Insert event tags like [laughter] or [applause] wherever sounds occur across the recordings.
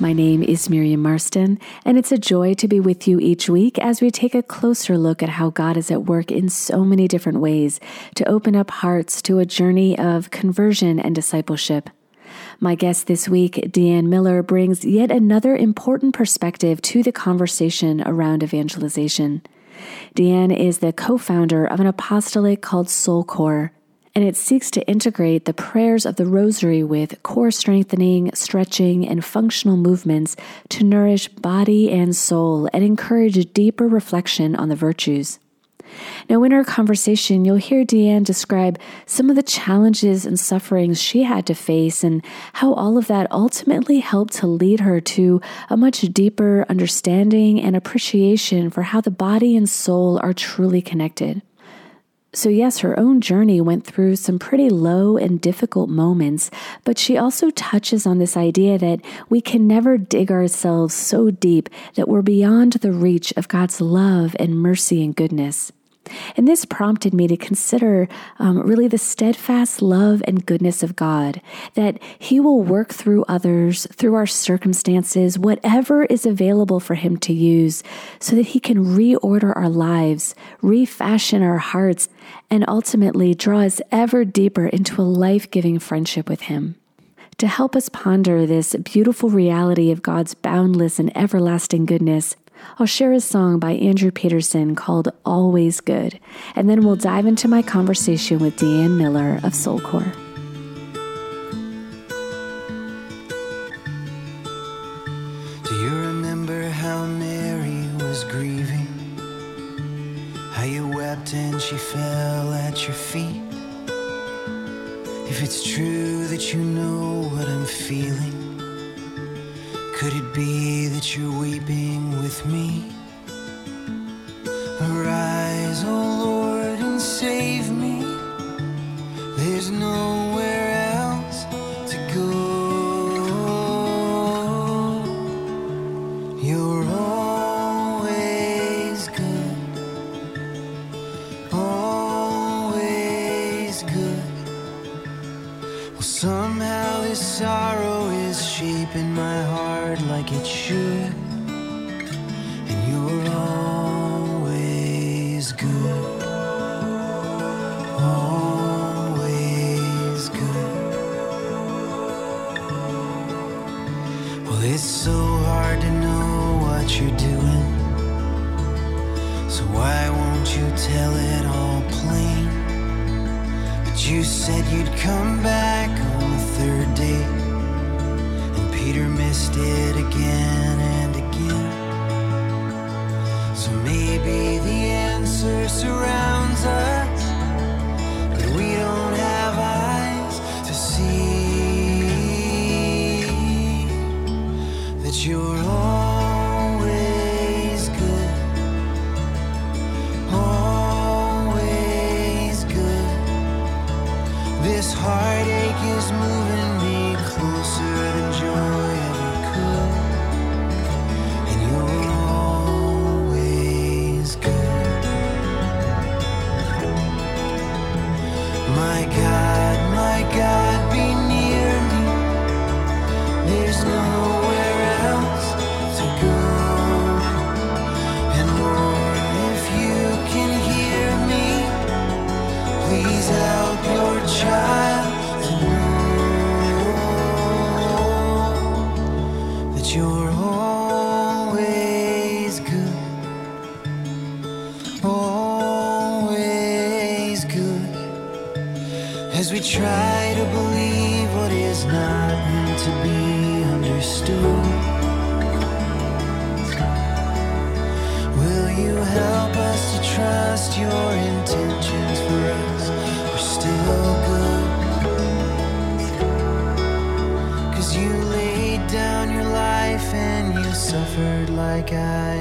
My name is Miriam Marston, and it's a joy to be with you each week as we take a closer look at how God is at work in so many different ways to open up hearts to a journey of conversion and discipleship. My guest this week, Deanne Miller, brings yet another important perspective to the conversation around evangelization. Deanne is the co founder of an apostolate called SoulCore and it seeks to integrate the prayers of the rosary with core strengthening, stretching, and functional movements to nourish body and soul and encourage deeper reflection on the virtues. Now, in our conversation, you'll hear Deanne describe some of the challenges and sufferings she had to face and how all of that ultimately helped to lead her to a much deeper understanding and appreciation for how the body and soul are truly connected. So, yes, her own journey went through some pretty low and difficult moments, but she also touches on this idea that we can never dig ourselves so deep that we're beyond the reach of God's love and mercy and goodness. And this prompted me to consider um, really the steadfast love and goodness of God, that He will work through others, through our circumstances, whatever is available for Him to use, so that He can reorder our lives, refashion our hearts, and ultimately draw us ever deeper into a life giving friendship with Him. To help us ponder this beautiful reality of God's boundless and everlasting goodness, I'll share a song by Andrew Peterson called Always Good, and then we'll dive into my conversation with Deanne Miller of SoulCore. Do you remember how Mary was grieving? How you wept and she fell at your feet? If it's true that you know what I'm feeling, could it be that you're weeping with me? Always good. Well, it's so hard to know what you're doing. So why won't you tell it all plain? But you said you'd come back on the third day. And Peter missed it again and again. So maybe the answer surrounds us, trust your intentions for us are still good? Cause you laid down your life and you suffered like I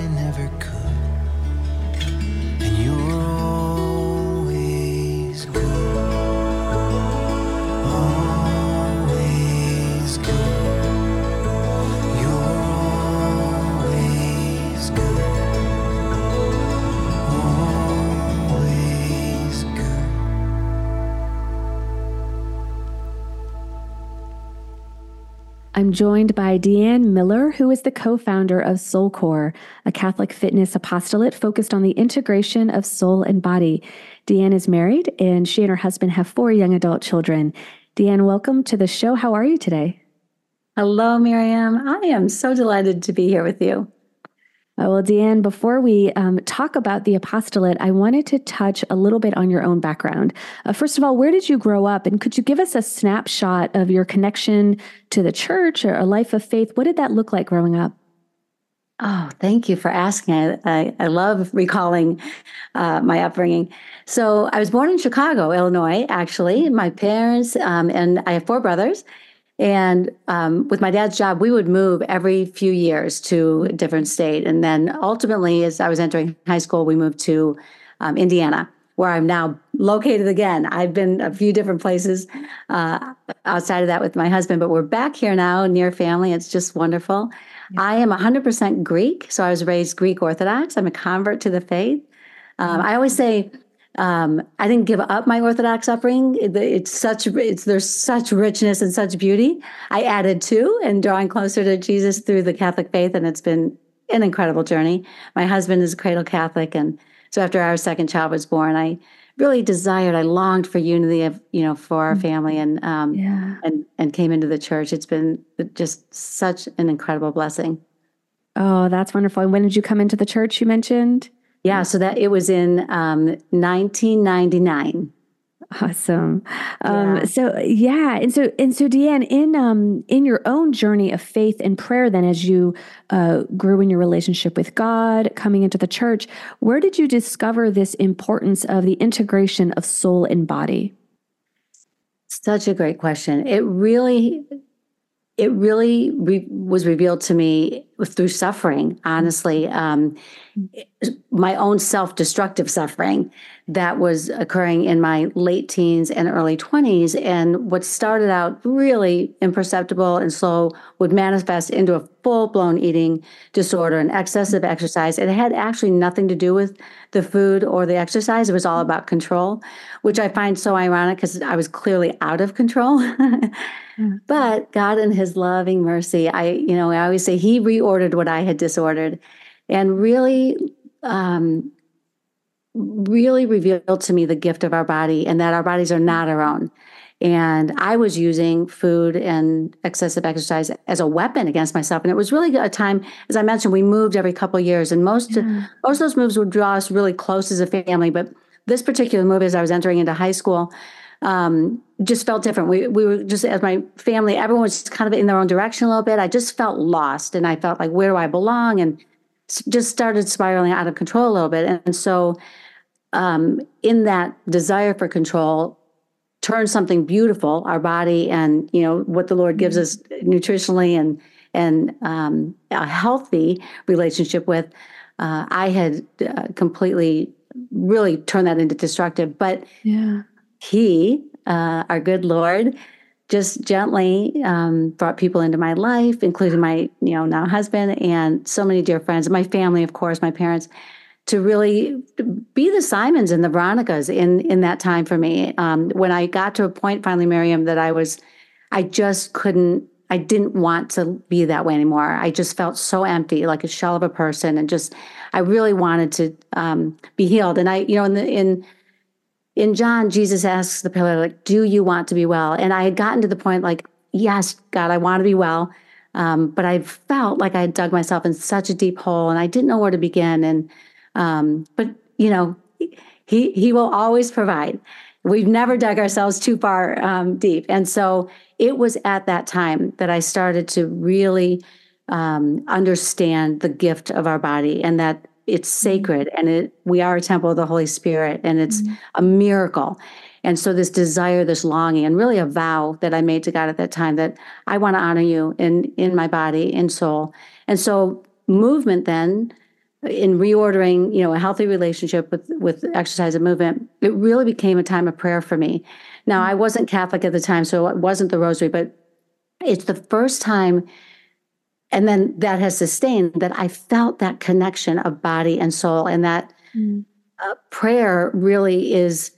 I'm joined by Deanne Miller, who is the co founder of Soul Soulcore, a Catholic fitness apostolate focused on the integration of soul and body. Deanne is married, and she and her husband have four young adult children. Deanne, welcome to the show. How are you today? Hello, Miriam. I am so delighted to be here with you. Uh, well, Deanne, before we um, talk about the apostolate, I wanted to touch a little bit on your own background. Uh, first of all, where did you grow up? And could you give us a snapshot of your connection to the church or a life of faith? What did that look like growing up? Oh, thank you for asking. I, I, I love recalling uh, my upbringing. So, I was born in Chicago, Illinois, actually. My parents, um, and I have four brothers. And um, with my dad's job, we would move every few years to a different state. And then ultimately, as I was entering high school, we moved to um, Indiana, where I'm now located again. I've been a few different places uh, outside of that with my husband, but we're back here now near family. It's just wonderful. I am 100% Greek. So I was raised Greek Orthodox. I'm a convert to the faith. Um, I always say, um, I didn't give up my Orthodox upbringing. It- it's such it's there's such richness and such beauty. I added to and drawing closer to Jesus through the Catholic faith, and it's been an incredible journey. My husband is a cradle Catholic, and so after our second child was born, I really desired, I longed for unity of you know for our family, and um, Yeah. and and came into the church. It's been just such an incredible blessing. Oh, that's wonderful. And when did you come into the church you mentioned? Yeah, so that it was in um, 1999. Awesome. Um, Yeah. So yeah, and so and so, Deanne, in um in your own journey of faith and prayer, then as you uh, grew in your relationship with God, coming into the church, where did you discover this importance of the integration of soul and body? Such a great question. It really, it really re- was revealed to me through suffering. Honestly, um, my own self-destructive suffering that was occurring in my late teens and early 20s and what started out really imperceptible and slow would manifest into a full-blown eating disorder and excessive exercise. It had actually nothing to do with the food or the exercise. It was all about control which i find so ironic because i was clearly out of control [laughs] but god in his loving mercy i you know i always say he reordered what i had disordered and really um, really revealed to me the gift of our body and that our bodies are not our own. And I was using food and excessive exercise as a weapon against myself. And it was really a time, as I mentioned, we moved every couple of years, and most most of those moves would draw us really close as a family. But this particular move, as I was entering into high school, um, just felt different. We we were just as my family, everyone was just kind of in their own direction a little bit. I just felt lost, and I felt like where do I belong? And just started spiraling out of control a little bit. And, so, um, in that desire for control, turn something beautiful, our body, and you know what the Lord gives us nutritionally and and um, a healthy relationship with. Uh, I had uh, completely, really turned that into destructive. But Yeah. He, uh, our good Lord, just gently um, brought people into my life, including my, you know, now husband and so many dear friends, my family, of course, my parents, to really be the Simons and the Veronicas in in that time for me. Um, when I got to a point finally, Miriam, that I was, I just couldn't. I didn't want to be that way anymore. I just felt so empty, like a shell of a person, and just I really wanted to um, be healed. And I, you know, in the in in John, Jesus asks the pillar, like, "Do you want to be well?" And I had gotten to the point, like, "Yes, God, I want to be well," um, but I felt like I had dug myself in such a deep hole, and I didn't know where to begin. And um, but you know, he he will always provide. we've never dug ourselves too far um, deep. And so it was at that time that I started to really um, understand the gift of our body and that it's mm-hmm. sacred and it we are a temple of the Holy Spirit and it's mm-hmm. a miracle. And so this desire, this longing, and really a vow that I made to God at that time that I want to honor you in in my body and soul. And so movement then in reordering, you know, a healthy relationship with with exercise and movement, it really became a time of prayer for me. Now, I wasn't Catholic at the time, so it wasn't the rosary, but it's the first time and then that has sustained that I felt that connection of body and soul and that mm. uh, prayer really is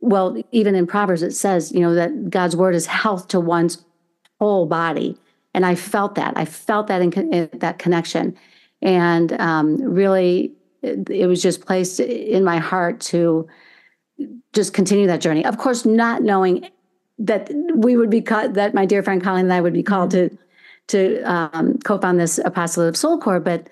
well even in proverbs it says you know that god's word is health to one's whole body and i felt that i felt that in, in that connection and um, really it, it was just placed in my heart to just continue that journey of course not knowing that we would be called that my dear friend colleen and i would be called mm-hmm. to to um, co-found this apostolate of soul core but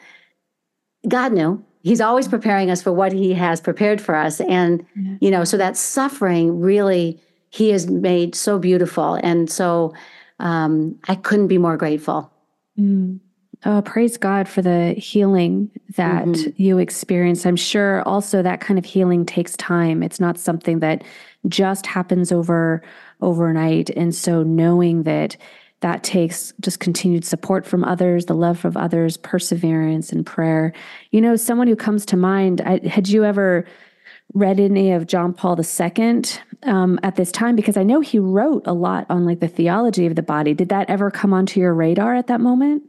god knew. He's always preparing us for what he has prepared for us. And yeah. you know so that suffering really he has made so beautiful. And so um, i couldn't be more grateful. Mm. oh praise god for the healing that mm-hmm. you experienced i'm sure also that kind of healing takes time. It's not something that just happens over overnight. And so knowing that that takes just continued support from others, the love of others, perseverance and prayer. You know, someone who comes to mind, I, had you ever read any of John Paul II um, at this time? Because I know he wrote a lot on like the theology of the body. Did that ever come onto your radar at that moment?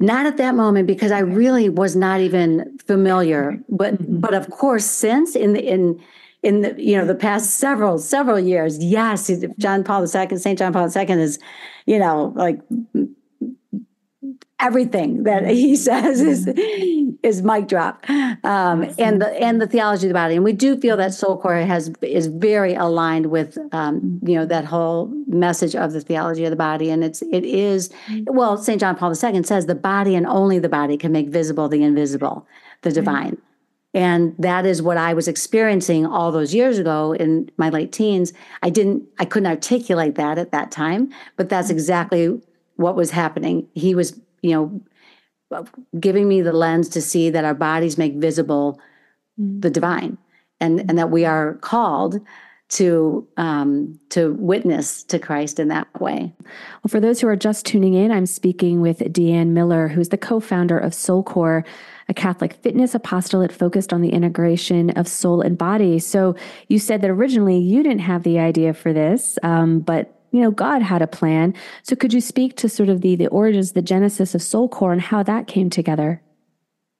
Not at that moment because I really was not even familiar. But mm-hmm. but of course, since in the in in the you know the past several several years yes john paul ii st john paul ii is you know like everything that he [laughs] says is is mic drop. Um, and the and the theology of the body and we do feel that soul core has is very aligned with um, you know that whole message of the theology of the body. And it's it is well st john paul ii says the body and only the body can make visible the invisible the divine and that is what I was experiencing all those years ago in my late teens. I didn't, I couldn't articulate that at that time, but that's mm-hmm. exactly what was happening. He was, you know, giving me the lens to see that our bodies make visible mm. the divine and, and that we are called to um, to witness to Christ in that way. Well, for those who are just tuning in, I'm speaking with Deanne Miller, who's the co-founder of SoulCore, a Catholic fitness apostolate focused on the integration of soul and body. So you said that originally you didn't have the idea for this, um, but you know God had a plan. So could you speak to sort of the the origins, the genesis of Soul Core, and how that came together?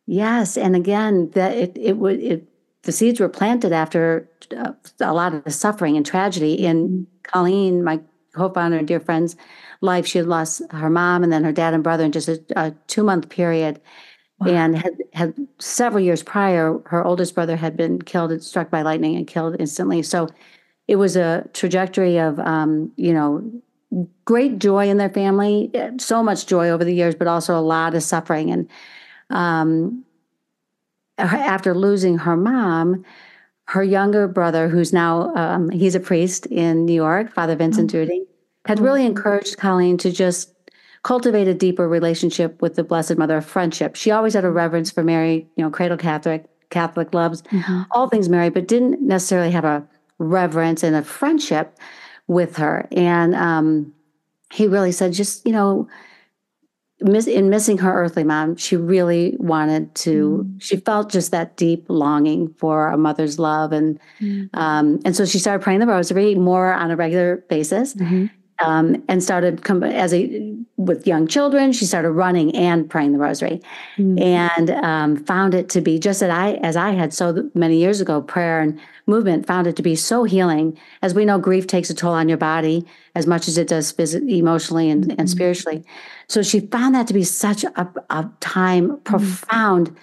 Yes, and again, that it it would it the seeds were planted after uh, a lot of the suffering and tragedy in Colleen, my co-founder and dear friend's life. She had lost her mom and then her dad and brother in just a, a two month period. Wow. And had had several years prior, her oldest brother had been killed, and struck by lightning, and killed instantly. So it was a trajectory of, um, you know, great joy in their family, so much joy over the years, but also a lot of suffering. And um, after losing her mom, her younger brother, who's now um, he's a priest in New York, Father Vincent oh. had oh. really encouraged Colleen to just cultivate a deeper relationship with the Blessed Mother of friendship. She always had a reverence for Mary, you know, cradle Catholic, Catholic loves mm-hmm. all things Mary, but didn't necessarily have a reverence and a friendship with her. And um, he really said, just you know, miss, in missing her earthly mom, she really wanted to. Mm. She felt just that deep longing for a mother's love, and mm. um, and so she started praying the Rosary more on a regular basis. Mm-hmm um, and started com- as a with young children. She started running and praying the Rosary, mm. and um, found it to be just as I as I had so many years ago. Prayer and movement found it to be so healing. As we know, grief takes a toll on your body as much as it does physically, emotionally, and, mm-hmm. and spiritually. So she found that to be such a, a time mm. profound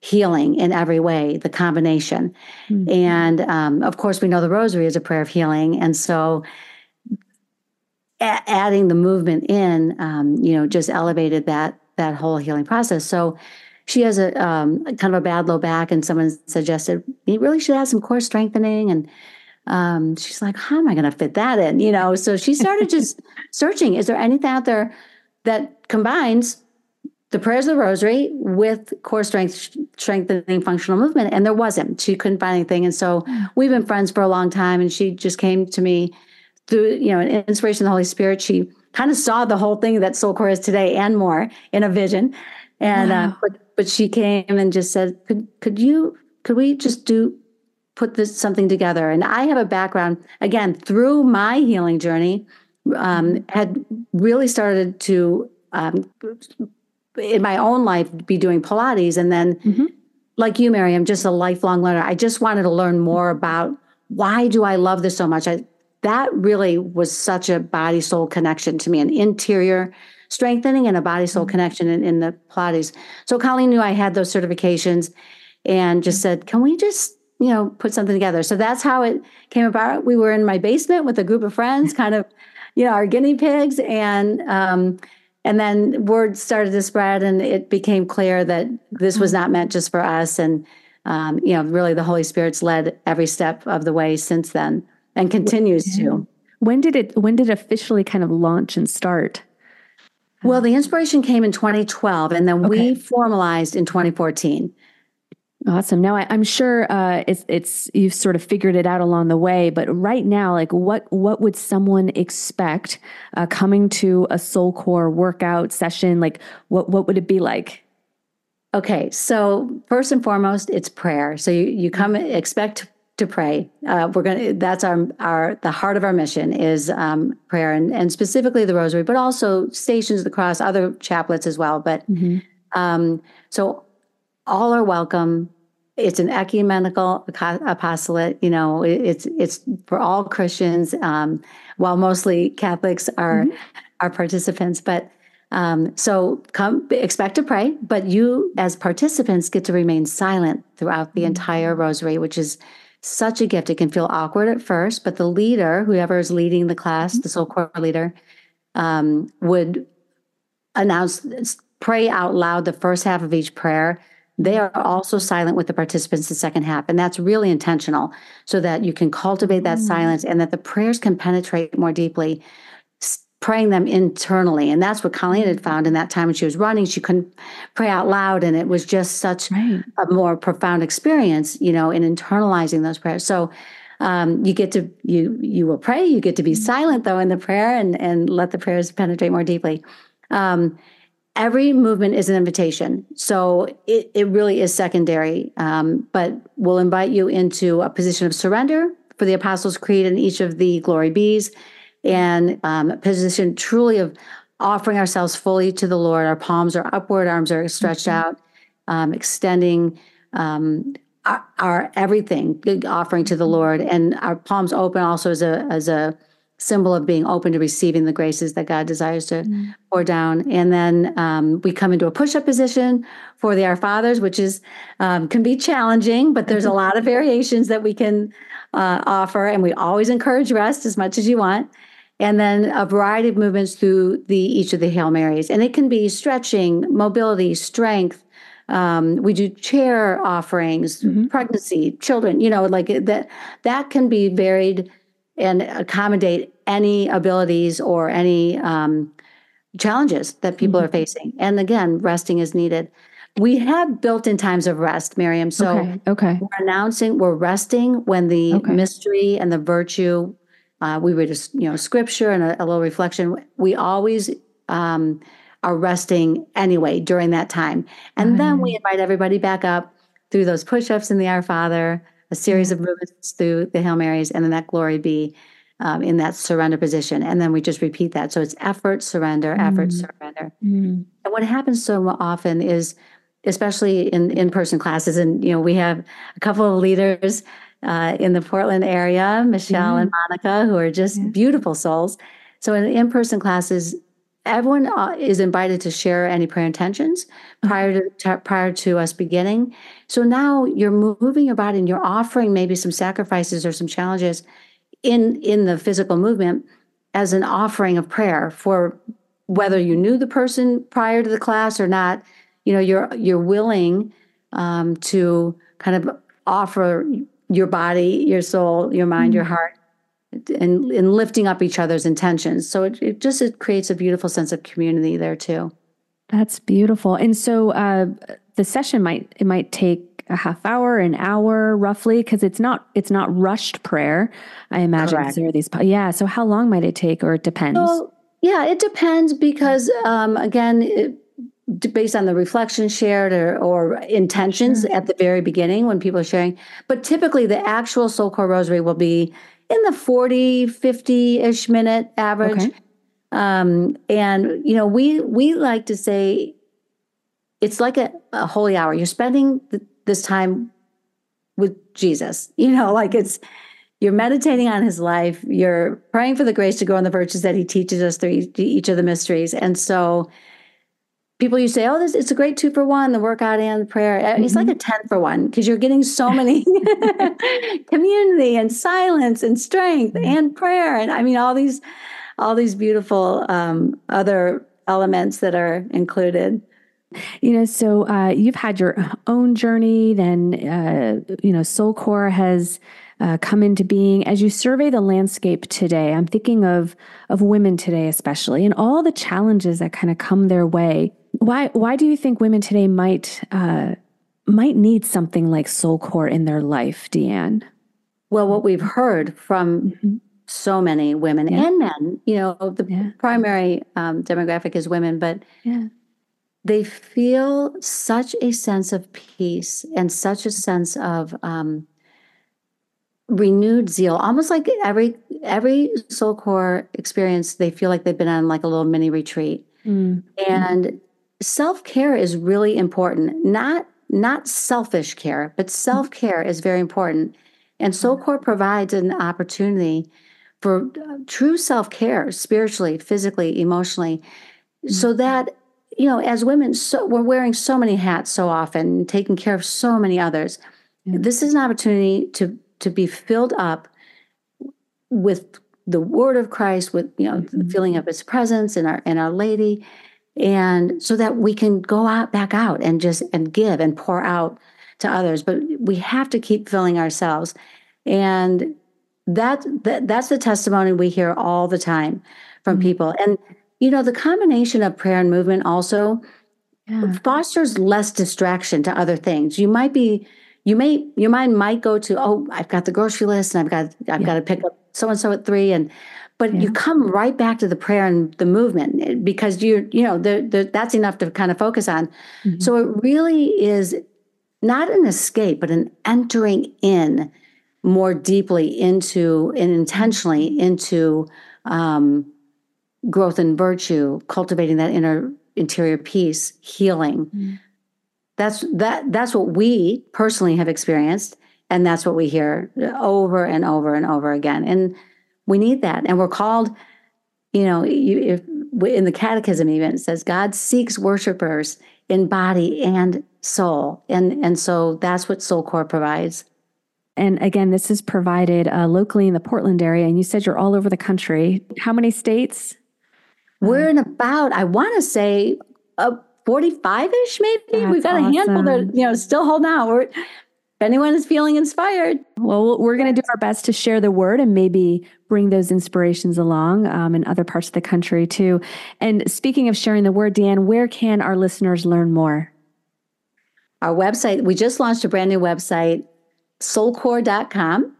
healing in every way, the combination. Mm-hmm. And um, of course, we know the rosary is a prayer of healing. And so a- adding the movement in, um, you know, just elevated that that whole healing process. So she has a um, kind of a bad low back, and someone suggested you really should have some core strengthening. And um, she's like, how am I going to fit that in? You know, so she started just [laughs] searching. Is there anything out there that combines the prayers of the rosary with core strength strengthening functional movement? And there wasn't. She couldn't find anything. And so we've been friends for a long time. And she just came to me through, you know, an inspiration of the Holy Spirit. She kind of saw the whole thing that SoulCore is today and more in a vision. And uh, wow. uh, but but she came and just said, could could you could we just do put this something together? And I have a background again through my healing journey, um, had really started to um, in my own life be doing Pilates, and then mm-hmm. like you, Mary, I'm just a lifelong learner. I just wanted to learn more about why do I love this so much. I, that really was such a body soul connection to me, an interior strengthening and a body soul mm-hmm. connection in, in the Pilates. So Colleen knew I had those certifications and just said, Can we just, you know, put something together? So that's how it came about. We were in my basement with a group of friends, [laughs] kind of, you know, our guinea pigs. And um, and then word started to spread and it became clear that this was mm-hmm. not meant just for us. And um, you know, really the Holy Spirit's led every step of the way since then and continues yeah. to. When did it when did it officially kind of launch and start? Well, the inspiration came in 2012, and then okay. we formalized in 2014. Awesome. Now I, am sure uh, it's it's you've sort of figured it out along the way, but right now, like what what would someone expect uh, coming to a Soul Core workout session? Like what what would it be like? Okay, so first and foremost, it's prayer. So you you come expect to pray. Uh, we're going that's our, our, the heart of our mission is um, prayer and, and specifically the rosary, but also stations of the cross, other chaplets as well. But mm-hmm. um, so all are welcome. It's an ecumenical apostolate. You know, it's it's for all Christians, um, while mostly Catholics are mm-hmm. are participants. But um, so come expect to pray, but you as participants get to remain silent throughout the mm-hmm. entire rosary, which is such a gift. It can feel awkward at first, but the leader, whoever is leading the class, the soul core leader, um, would announce, pray out loud the first half of each prayer. They are also silent with the participants the second half. And that's really intentional so that you can cultivate that mm. silence and that the prayers can penetrate more deeply praying them internally. And that's what Colleen had found in that time when she was running. She couldn't pray out loud. And it was just such right. a more profound experience, you know, in internalizing those prayers. So um, you get to you you will pray, you get to be mm-hmm. silent though in the prayer and and let the prayers penetrate more deeply. Um, every movement is an invitation. So it, it really is secondary. Um, but we'll invite you into a position of surrender for the Apostles' Creed and each of the Glory Be's and um, position truly of offering ourselves fully to the Lord. Our palms are upward, arms are stretched mm-hmm. out, um, extending um, our, our, everything, offering to the Lord, and our palms open also as a as a symbol of being open to receiving the graces that God desires to mm-hmm. pour down. And then um, we come into a push-up position for the Our Fathers, which is um, can be challenging, but there's a mm-hmm. lot of variations that we can uh, offer, and we always encourage rest as much as you want and then a variety of movements through the each of the Hail Marys. And it can be stretching, mobility, strength. Um, we do chair offerings, mm-hmm. pregnancy, children, you know, like that that can be varied and accommodate any abilities or any um, challenges that people mm-hmm. are facing. And again, resting is needed. We have built in times of rest, Miriam. So okay. okay. we're announcing we're resting when the okay. mystery and the virtue uh, we read, a, you know, scripture and a, a little reflection. We always um, are resting anyway during that time, and mm-hmm. then we invite everybody back up through those push-ups in the Our Father, a series mm-hmm. of movements through the Hail Marys, and then that Glory Be um, in that surrender position, and then we just repeat that. So it's effort, surrender, effort, mm-hmm. surrender. Mm-hmm. And what happens so often is especially in in-person classes and you know we have a couple of leaders uh, in the Portland area, Michelle and Monica, who are just yeah. beautiful souls. So in the in-person classes, everyone uh, is invited to share any prayer intentions mm-hmm. prior to prior to us beginning. So now you're moving your body and you're offering maybe some sacrifices or some challenges in in the physical movement as an offering of prayer for whether you knew the person prior to the class or not. You know, you're you're willing um, to kind of offer your body, your soul, your mind, your heart, and, and lifting up each other's intentions. So it, it just it creates a beautiful sense of community there too. That's beautiful. And so uh, the session might it might take a half hour, an hour, roughly, because it's not it's not rushed prayer. I imagine Correct. there are these. Yeah. So how long might it take, or it depends? So yeah, it depends because um, again, it, based on the reflection shared or, or intentions at the very beginning when people are sharing. But typically, the actual Soul Core Rosary will be in the 40, 50 ish minute average. Okay. Um, and you know, we we like to say it's like a, a holy hour. You're spending th- this time with Jesus. [laughs] You know, like it's you're meditating on his life. You're praying for the grace to go on the virtues that he teaches us through each of the mysteries. And so people you say, oh, this it's a great two for one, the workout and the prayer. Uh, It's like a 10 for one because you're getting so many [laughs] [laughs] community and silence and strength and prayer. And I mean, all these, all these beautiful um, other elements that are included. You know, so uh, you've had your own journey, then, uh, you know, Soul Core has uh, come into being. As you survey the landscape today, I'm thinking of, of women today, especially, and all the challenges that kind of come their way. Why, why do you think women today might, uh, might need something like Soul Core in their life, Deanne? Well, what we've heard from so many women Yeah. and men, you know, the Yeah. primary um, demographic is women, but Yeah. they feel such a sense of peace and such a sense of um, renewed zeal almost like every every soul core experience they feel like they've been on like a little mini retreat. And self-care is really important. Not not selfish care but self-care is very important. And soul core provides an opportunity for uh, true self-care spiritually physically emotionally so that you know as women so we're wearing so many hats so often taking care of so many others. This is an opportunity to to be filled up with the word of christ with you know the mm-hmm. feeling of his presence and our and our lady and so that we can go out back out and just and give and pour out to others. But we have to keep filling ourselves. And that, that that's the testimony we hear all the time from mm-hmm. people. And you know the combination of prayer and movement also Yeah. fosters less distraction to other things. You might be you may your mind might go to oh. I've got the grocery list and i've got i've Yeah. got to pick up so and so at three and but you come right back to the prayer and the movement eh, because you're you know the, the, that's enough to kind of focus on. So it really is not an escape but an entering in more deeply into and intentionally into um, growth and virtue cultivating that inner interior peace healing that's that that's what we personally have experienced and that's what we hear over and over and over again and we need that and we're called you know you, if in the catechism even it says god seeks worshipers in body and soul and and so that's what soul core provides And again, this is provided uh, locally in the Portland area. And you said you're all over the country. How many states? we're in about i want to say uh, 45ish maybe? We've got That's a handful that you know still holding out we're, if anyone is feeling inspired. Well, we're going to do our best to share the word and maybe bring those inspirations along um, in other parts of the country too. And speaking of sharing the word, Deanne, where can our listeners learn more? our website we just launched a brand new website soulcore.com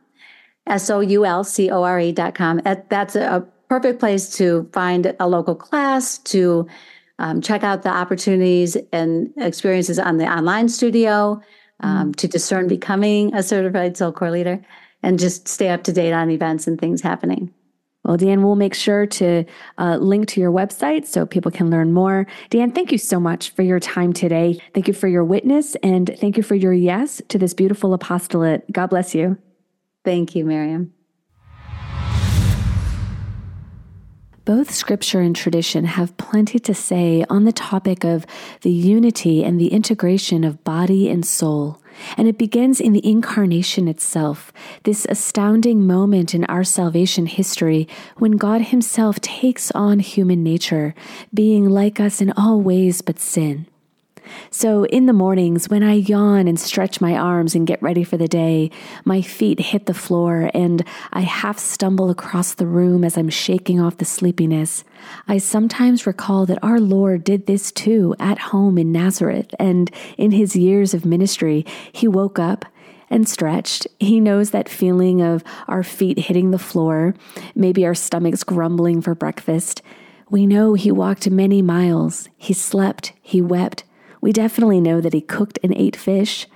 s-o-u-l-c-o-r-e.com That- that's a, a perfect place to find a local class to um, check out the opportunities and experiences on the online studio um, to discern becoming a certified soul core leader and just stay up to date on events and things happening Well, Deanne, we'll make sure to uh, link to your website so people can learn more. Deanne, thank you so much for your time today. Thank you for your witness and thank you for your yes to this beautiful apostolate. God bless you. thank you miriam Both scripture and tradition have plenty to say on the topic of the unity and the integration of body and soul. And it begins in the incarnation itself, this astounding moment in our salvation history when God Himself takes on human nature, being like us in all ways but sin. So, in the mornings, when I yawn and stretch my arms and get ready for the day, my feet hit the floor and I half stumble across the room as I'm shaking off the sleepiness. I sometimes recall that our Lord did this too at home in Nazareth, and in his years of ministry, he woke up and stretched. He knows that feeling of our feet hitting the floor, maybe our stomachs grumbling for breakfast. We know he walked many miles, he slept, he wept we definitely know that he cooked and ate fish.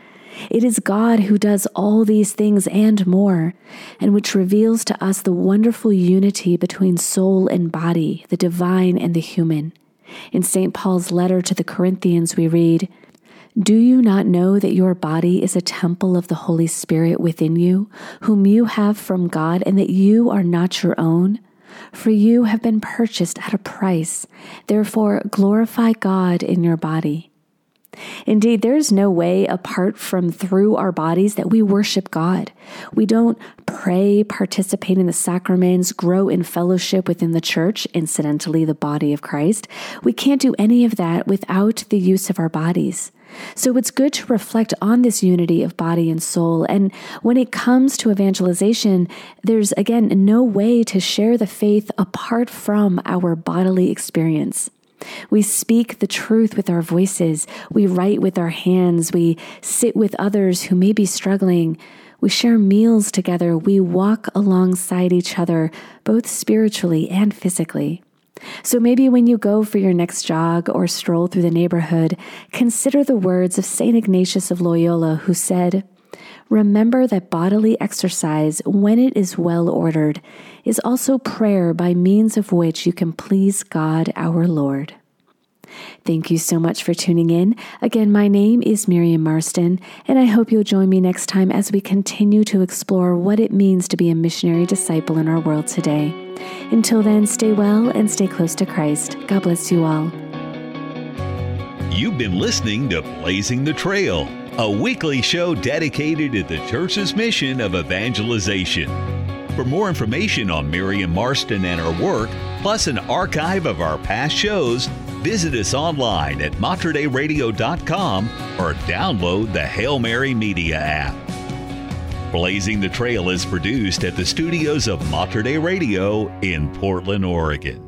It is God who does all these things and more, and which reveals to us the wonderful unity between soul and body, the divine and the human. In St. Paul's letter to the Corinthians, we read, Do you not know that your body is a temple of the Holy Spirit within you, whom you have from God, and that you are not your own? For you have been purchased at a price. Therefore, glorify God in your body. Indeed, there is no way apart from through our bodies that we worship God. We don't pray, participate in the sacraments, grow in fellowship within the church, incidentally, the body of Christ. We can't do any of that without the use of our bodies. So it's good to reflect on this unity of body and soul. And when it comes to evangelization, there's again no way to share the faith apart from our bodily experience. We speak the truth with our voices. We write with our hands. We sit with others who may be struggling. We share meals together. We walk alongside each other, both spiritually and physically. So maybe when you go for your next jog or stroll through the neighborhood, consider the words of St. Ignatius of Loyola, who said, Remember that bodily exercise, when it is well ordered, is also prayer by means of which you can please God our Lord. Thank you so much for tuning in. Again, my name is Miriam Marston, and I hope you'll join me next time as we continue to explore what it means to be a missionary disciple in our world today. Until then, stay well and stay close to Christ. God bless you all. You've been listening to Blazing the Trail a weekly show dedicated to the church's mission of evangelization. For more information on Miriam Marston and her work, plus an archive of our past shows, visit us online at materdeiradio.com or download the Hail Mary Media app. Blazing the Trail is produced at the studios of Mater Dei Radio in Portland, Oregon.